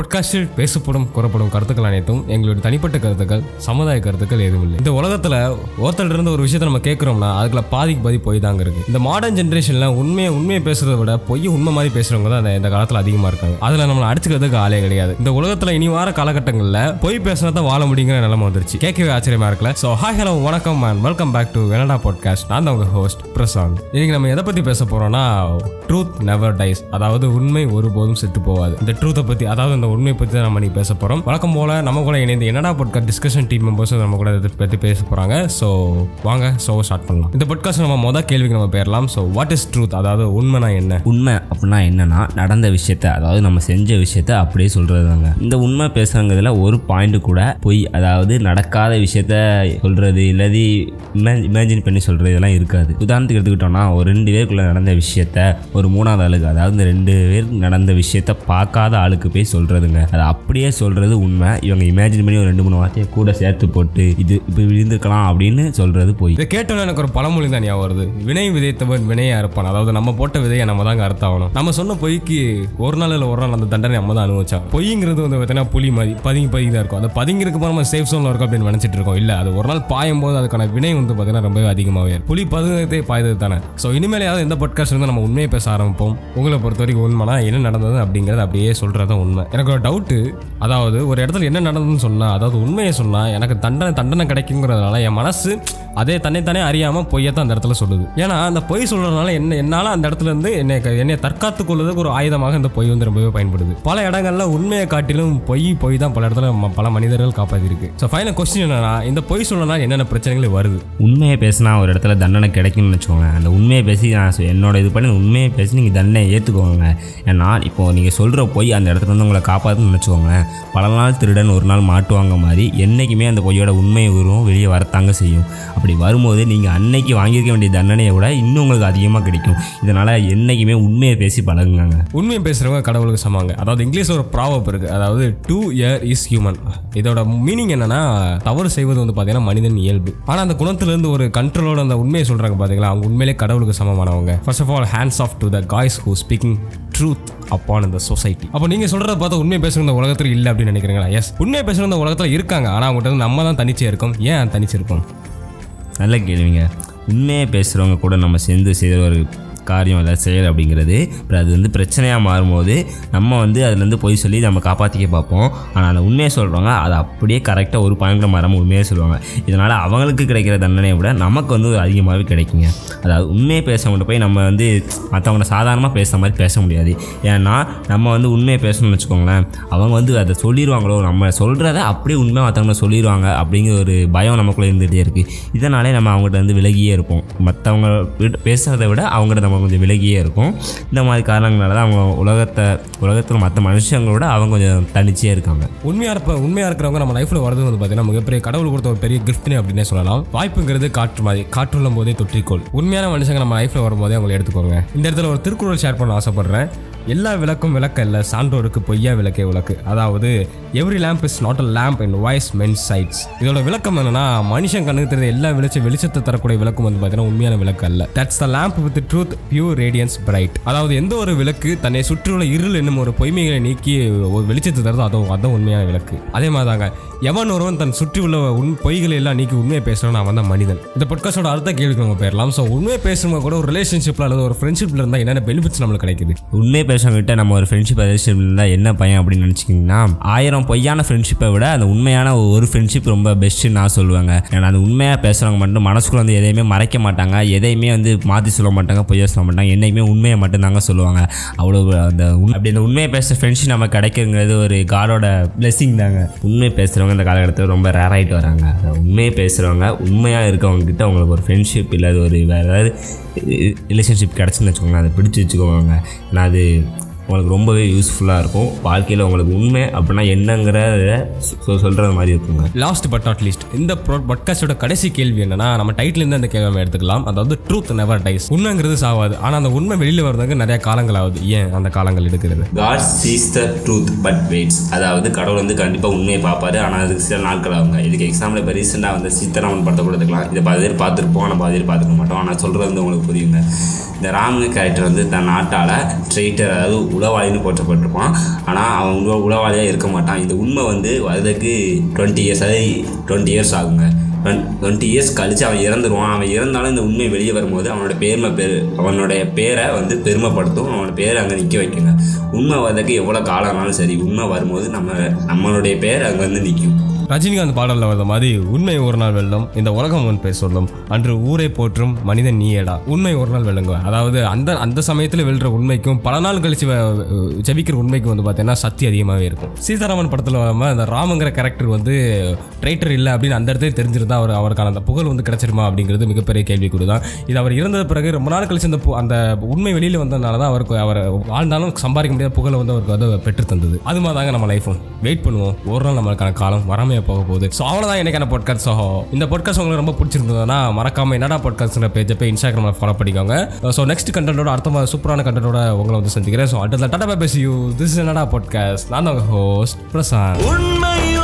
பொட்காஸ்டில் பேசப்படும் கூறப்படும் கருத்துக்கள் அனைத்தும் எங்களுடைய தனிப்பட்ட கருத்துக்கள் சமுதாய கருத்துக்கள் எதுவும் இல்லை இந்த உலகத்தில் ஒருத்தர் இருந்து ஒரு விஷயத்தை நம்ம கேட்குறோம்னா அதுக்குள்ள பாதிக்கு பாதி போய் தாங்க இருக்கு. இந்த மாடர்ன் ஜென்ரேஷன்ல உண்மையை உண்மையை பேசுறதை விட பொய் உண்மை மாதிரி பேசுறவங்க தான் இந்த- காலத்தில் அதிகமாக இருக்காங்க. அதில் நம்மளை அடிச்சுக்கிறதுக்கு ஆளே கிடையாது. இந்த உலகத்தில் இனி வார காலகட்டங்களில் பொய் பேசினா தான் வாழ முடியுங்கிற நிலைமை வந்துருச்சு. கேட்கவே ஆச்சரியமா இருக்கல ஸோ ஹாய் ஹலோ வணக்கம் அண்ட் வெல்கம் பேக் டு வெனடா பாட்காஸ்ட் நான் தான் உங்க ஹோஸ்ட் பிரசாந்த். இன்னைக்கு நம்ம எதை பத்தி பேச போறோம்னா ட்ரூத் நெவர் டைஸ் அதாவது உண்மை ஒருபோதும் செத்து போகாது. இந்த ட்ரூத்தை பத்தி அதாவது இந்த உண்மை பற்றி தான் நம்ம நீ பேச போகிறோம் வழக்கம் போல் நம்ம கூட இணைந்து என்னடா பாட்காஸ்ட் டிஸ்கஷன் டீம் மெம்பர்ஸ் நம்ம கூட இதை பற்றி பேச போகிறாங்க ஸோ வாங்க ஷோ ஸ்டார்ட் பண்ணலாம். இந்த பாட்காஸ்ட் நம்ம மொதல் கேள்விக்கு நம்ம பேரலாம் ஸோ வாட் இஸ் ட்ரூத் அதாவது உண்மைனா என்ன? உண்மை அப்படின்னா என்னன்னா நடந்த விஷயத்த அதாவது நம்ம செஞ்ச விஷயத்த அப்படியே சொல்றது தாங்க இந்த உண்மை பேசுறதுல ஒரு பாயிண்ட் கூட பொய் அதாவது நடக்காத விஷயத்த சொல்றது இல்லாதி இமேஜின் பண்ணி சொல்றது இதெல்லாம் இருக்காது. உதாரணத்துக்கு எடுத்துக்கிட்டோம்னா ஒரு ரெண்டு பேருக்குள்ள நடந்த விஷயத்த ஒரு மூணாவது ஆளுக்கு அதாவது இந்த ரெண்டு பேர் நடந்த விஷயத்த பார்க்காத ஆளுக்கு போய் சொல்றதுங்க. அது அப்படியே சொல்றது உண்மை. இவங்க இமேஜின் பண்ணி ஒரு ரெண்டு மூணு வார்த்தையை கூட சேர்த்து போட்டு இது இப்படி விழுந்துருக்கலாம் அப்படின்னு சொல்றது பொய். இதை கேட்டோன்னே எனக்கு ஒரு பழமொழி தான் ஞாபகம் வருது. வினை விதைத்தவன் வினையா இருப்பான் அதாவது நம்ம போட்ட விதையை நம்ம தான் அர்த்தம் ஆகணும் நம்ம சொன்ன பொய்க்கு ஒரு நாள் இல்லை ஒரு நாள் அந்த தண்டனை நம்ம தான் அனுபவிச்சோம் பொய்ங்கிறது வந்து பார்த்தீங்கன்னா புலி மாதிரி பதுங்கி பதுங்கி தான் இருக்கும். அந்த பதுங்கிருக்கு போது நம்ம சேஃப் சோனில் இருக்கும் அப்படின்னு நினைச்சிட்டு இருக்கோம். இல்லை அது ஒரு நாள் பாயும் போது அதுக்கான வினை வந்து பார்த்தீங்கன்னா ரொம்பவே அதிகமாகவே இருக்கும். புலி பதுங்கதே பாய்ந்தது தானே. ஸோ இனிமேலையாவது எந்த பாட்காஸ்ட் இருந்தால் நம்ம உண்மையை பேச ஆரம்பிப்போம். உங்களை பொறுத்த வரைக்கும் உண்மைனா என்ன நடந்தது அப்படிங்கிறது அப்படியே சொல்கிறது தான் உண்மை. எனக்கு ஒரு டவுட்டு அதாவது ஒரு இடத்துல என்ன நடந்ததுன்னு சொன்னால் அதாவது உண்மையை சொன்னால் எனக்கு தண்டனை தண்டனை கிடைக்குங்கிறதுனால என் மனசு அதே தன்னைத்தானே அறியாமல் பொய்யத்தான் அந்த இடத்துல சொல்லுது. ஏன்னா அந்த பொய் சொல்கிறதுனால என்ன என்னால் அந்த இடத்துல இருந்து என்னை என்னை தற்காத்துக் கொள்வதற்கு ஒரு ஆயுதமாக இந்த பொய் வந்து ரொம்பவே பயன்படுது. பல இடங்கள்ல உண்மையை காட்டிலும் பொய் பொய் தான் பல இடத்துல ம- பல மனிதர்கள் காப்பாற்றிருக்கு ஸோ ஃபைனல் கொஸ்டின் என்னன்னா இந்த பொய் சொல்லனால என்னென்ன பிரச்சனைகள் வருது? உண்மையை பேசினா ஒரு இடத்துல தண்டனை கிடைக்கும்னு வச்சுக்கோங்க அந்த உண்மையை பேசி நான் என்னோட இது பண்ணி உண்மையை பேசி நீங்கள் தண்டனை ஏற்றுக்கோங்க ஏன்னா இப்போ நீங்கள் சொல்கிற பொய் அந்த இடத்துல வந்து உங்களை காப்பாற்றுன்னு நினச்சிக்கோங்களேன். பல நாள் திருடன் ஒரு நாள் மாட்டுவாங்க மாதிரி என்றைக்குமே அந்த பொய்யோட உண்மை உருவம் வெளியே வரத்தாங்க செய்யும். அப்படி வரும்போது நீங்கள் அன்னைக்கு வாங்கியிருக்க வேண்டிய தண்டனையை விட இன்னும் உங்களுக்கு அதிகமாக கிடைக்கும். இதனால் என்றைக்குமே உண்மையை பேசி பழகுங்க உண்மையை பேசுகிறவங்க கடவுளுக்கு சமாங்க. அதாவது இங்கிலீஷ் ஒரு ப்ராவப் இருக்குது அதாவது டூ இயர் இஸ் ஹியூமன் இதோட மீனிங் என்னன்னா தவறு செய்வது வந்து பார்த்தீங்கன்னா மனிதன் இயல்பு. ஆனால் அந்த குணத்துலேருந்து ஒரு கண்ட்ரோலோட அந்த உண்மையை சொல்கிறாங்க பார்த்தீங்களா அவங்க உண்மையிலே கடவுளுக்கு சமமானவங்க. First of all hands off to the guys who speaking truth upon இந்த சொசைட்டி அப்போ நீங்க சொல்றத பார்த்தா உண்மையை பேசுற இந்த உலகத்துல இல்ல அப்படின்னு நினைக்கிறீங்களா? எஸ் உண்மையை பேசுற இந்த உலகத்துல இருக்காங்க. ஆனா அவங்ககிட்ட நம்ம தான் தனிச்சே இருக்கோம். ஏன் தனிச்சு இருக்கோம் நல்ல கேள்விங்க. உண்மையை பேசுகிறவங்க கூட நம்ம சேர்ந்து செய்கிற ஒரு காரியம் இல்லை செயல் அப்படிங்கிறது. அப்புறம் அது வந்து பிரச்சனையாக மாறும்போது நம்ம வந்து அதுலேருந்து போய் சொல்லி நம்ம காப்பாற்றிக்க பார்ப்போம். ஆனால் அந்த உண்மையை சொல்கிறவங்க அதை அப்படியே கரெக்டாக ஒரு பாயிண்டில் மாறாமல் உண்மையாக சொல்லுவாங்க. இதனால் அவங்களுக்கு கிடைக்கிற தண்டனையை விட நமக்கு வந்து அதிகமாகவே கிடைக்குங்க. அதாவது உண்மையை பேசவங்கள்ட்ட போய் நம்ம வந்து மற்றவங்கள சாதாரணமாக பேசுகிற மாதிரி பேச முடியாது. ஏன்னா நம்ம வந்து உண்மையை பேசணும்னு வச்சுக்கோங்களேன். அவங்க வந்து அதை சொல்லிடுவாங்களோ நம்ம சொல்கிறத அப்படியே உண்மை மற்றவங்க சொல்லிடுவாங்க அப்படிங்கிற ஒரு பயம் நமக்குள்ளே இருந்துகிட்டே இருக்குது இதனாலே நம்ம அவங்ககிட்ட வந்து விலகியே இருப்போம். மற்றவங்க விட- விட அவங்ககிட்ட நம்ம கொஞ்சம் விலகியே இருக்கும். இந்த மாதிரி காரணங்களால தான் அவங்க உலகத்தை உலகத்தில் மற்ற மனுஷங்களோட அவங்க கொஞ்சம் தனிச்சே இருக்காங்க. உண்மையாக இருப்ப உண்மையாக இருக்கிறவங்க நம்ம லைஃப்பில் வரது வந்து பாத்தீங்கன்னா மிகப்பெரிய கடவுள் கொடுத்த ஒரு பெரிய கிஃப்ட்னே அப்படின்னே சொல்லலாம். வாய்ப்புங்கிறது காற்று மாதிரி காற்றுள்ளும் போதே தொற்றிக்கோள். உண்மையான மனுஷங்க நம்ம லைஃப்பில் வரும்போதே அவங்களை எடுத்துக்கோங்க. இந்த இடத்துல ஒரு திருக்குறள் ஷேர் பண்ண ஆசைப்படுறேன். எல்லா விளக்கும் விளக்க இல்லை சான்றோருக்கு பொய்யா விளக்கே விளக்கு. அதாவது every lamp is not a lamp in wise men sights இதோட விளக்கம் என்னன்னா மனுஷன் கண்ணுக்கு தெரிஞ்ச எல்லா வெளிச்ச வெளிச்சத்தை தரக்கூடிய விளக்கம் வந்து பார்த்தீங்கன்னா உண்மையான விளக்கு அல்ல. That's the lamp with truth pure radiance bright அதாவது எந்த ஒரு விளக்கு தன்னை சுற்றியுள்ள இருள் என்னும் ஒரு பொய்மைகளை நீக்கி ஒரு வெளிச்சத்தை தருதோ அதோ அதான் உண்மையான விளக்கு. அதே மாதிரி தாங்க எவன் ஒருவன் தன் சுற்றியுள்ள உன் பொய்களை எல்லாம் நீக்கி உண்மையை பேசுறான் அவன் தான் மனிதன். இந்த பொட்காஸ்டோட அடுத்த கேள்விக்கு நம்ம போயிடலாம் ஸோ உண்மையை பேசுறவங்க கூட ஒரு ரிலேஷன்ஷிப்ல அல்லது ஒரு ஃப்ரெண்ட்ஷிப்ல இருந்தால் என்னென்ன பெனிஃபிட்ஸ் நம்மளுக்கு கிடைக்குது? உண்மை பேசுறவங்ககிட்ட நம்ம ஒரு ஃப்ரெண்ட்ஷிப் ரிலேஷன்ஷிப் இருந்தால் என்ன பையன் அப்படின்னு நினச்சிக்கிங்கன்னா ஆயிரம் பொய்யான ஃப்ரெண்ட்ஷிப்பை விட அந்த உண்மையான ஒரு ஃப்ரெண்ட்ஷிப் ரொம்ப பெஸ்ட்டுன்னு நான் சொல்லுவாங்க. ஏன்னா அந்த உண்மையாக பேசுகிறவங்க மட்டும் மனசுக்குள்ள வந்து எதையுமே மறைக்க மாட்டாங்க. எதையுமே வந்து மாற்றி சொல்ல மாட்டாங்க பொய்யா சொல்ல மாட்டாங்க. என்றைக்குமே உண்மையை மட்டும்தாங்க சொல்லுவாங்க. அவ்வளோ அந்த உண்- அப்படி அந்த உண்மையை பேசுகிற ஃப்ரெண்ட்ஷிப் நம்ம கிடைக்குங்கிறது ஒரு காடோட பிளெஸிங் தாங்க. உண்மையை பேசுகிறவங்க இந்த காலகட்டத்தில் ரொம்ப ரேர் ஆகிட்டு வராங்க. அதை உண்மையை பேசுகிறவங்க உண்மையாக இருக்கவங்க கிட்ட அவங்களுக்கு ஒரு ஃப்ரெண்ட்ஷிப் இல்லை அது ஒரு வேறு ஏதாவது ரிலேஷன்ஷிப் கிடச்சுன்னு வச்சுக்கோங்க அதை பிடிச்சி வச்சுக்கோங்க. ஏன்னா அது உங்களுக்கு ரொம்பவே யூஸ்ஃபுல்லாக இருக்கும். வாழ்க்கையில் உங்களுக்கு உண்மை அப்படின்னா என்னங்கிறத சொ- சொல்கிறது மாதிரி இருக்குங்க. லாஸ்ட் பட் நாட் லீஸ்ட் இந்த பாட்காஸ்டோட கடைசி கேள்வி என்னன்னா நம்ம டைட்டில் இருந்து அந்த கேள்வி எடுத்துக்கலாம். அதாவது ட்ரூத் நெவர் டைஸ் உண்மைங்கிறது சாவாது. ஆனா அந்த உண்மை வெளியில வர்றதுக்கு நிறைய காலங்கள் ஆகுது ஏன் அந்த காலங்கள் எடுக்கிறது? God sees the truth but waits அதாவது கடவுள் வந்து கண்டிப்பாக உண்மையை பார்ப்பாரு. ஆனால் அதுக்கு சில நாட்கள் ஆகுங்க. இதுக்கு எக்ஸாம்பிள் இப்போ ரீசெண்டாக வந்து சீத்தாராமன் படத்தை கூட எடுத்துக்கலாம் இதை பாதி பேர் பார்த்துருப்போம். ஆனால் பாதி பேர் பார்த்துக்க மாட்டோம். ஆனால் சொல்கிறது வந்து உங்களுக்கு புரியுங்க. இந்த ராமு கேரக்டர் வந்து தன் நாட்டால் ட்ரெயிட்டர் அதாவது உளவாளின்னு போற்றப்பட்டிருப்பான். ஆனால் அவன் உள்ள உளவாளியாக இருக்க மாட்டான். இந்த உண்மை வந்து வரதுக்கு டுவெண்ட்டி இயர்ஸ் அதாவது டுவெண்ட்டி இயர்ஸ் ஆகுங்க. டுவெண்ட்டி இயர்ஸ் கழித்து அவன் இறந்துருவான். அவன் இறந்தாலும் இந்த உண்மை வெளியே வரும்போது அவனோட பெருமை பெரு அவனுடைய பேரை வந்து பெருமைப்படுத்தும். அவனோட பேரை அங்கே நிற்க வைக்குங்க. உண்மை வரதுக்கு எவ்வளோ காலம் ஆனாலும் சரி உண்மை வரும்போது நம்ம நம்மளுடைய பேர் அங்கே வந்து நிற்கும் ரஜினிகாந்த் பாடலில் வந்த மாதிரி உண்மை ஒரு நாள் வெள்ளம் இந்த உலகம் உன் பேர் சொல்லும். அன்று ஊரை போற்றும் மனிதன் நீயடா. உண்மை ஒரு நாள் வெள்ளங்க அதாவது அந்த அந்த சமயத்தில் வெல்ற உண்மைக்கும் பல நாள் கழிச்சு ஜபிக்கிற ஜெபிக்கிற உண்மைக்கும் வந்து பார்த்தீங்கன்னா சக்தி அதிகமாகவே இருக்கும். சீதாராமன் படத்தில் வராமல் அந்த ராமங்கிற கேரக்டர் வந்து ட்ரைட்டர் இல்லை அப்படின்னு அந்த இடத்துல தெரிஞ்சிருந்தா அவர் அவருக்கான அந்த புகழ் வந்து கிடைச்சிருமா அப்படிங்கிறது மிகப்பெரிய கேள்விக்குறி தான் இது அவர் இறந்த பிறகு ரொம்ப நாள் கழிச்சு அந்த பு- அந்த உண்மை வெளியில் வந்ததுனால தான் அவருக்கு அவர் வாழ்ந்தாலும் சம்பாதிக்க முடியாத புகழை வந்து அவருக்கு வந்து பெற்று தந்தது. அது மாதிரி தாங்க நம்ம லைஃபும் வெயிட் பண்ணுவோம். ஒரு நாள் நம்மளுக்கான காலம் வராமையே போக போகுது ஸோ அவ்வளோதான் எனக்கான பாட்காஸ்ட் இந்த பாட்காஸ்ட் உங்களுக்கு ரொம்ப பிடிச்சிருந்ததுன்னா மறக்காம என்னடா பாட்காஸ்ட்ங்கிற பேஜை போய் இன்ஸ்டாகிராமில் ஃபாலோ பண்ணிக்கோங்க. ஸோ நெக்ஸ்ட் கண்டென்ட்டோட அடுத்த மாதிரி சூப்பரான கண்டென்ட்டோட உங்களை வந்து சந்திக்கிறேன். ஸோ அடுத்த டாடா பேசி யூ திஸ் என்னடா பாட்காஸ்ட் நான் தான் ஹோஸ்ட் பிரசாந்த்.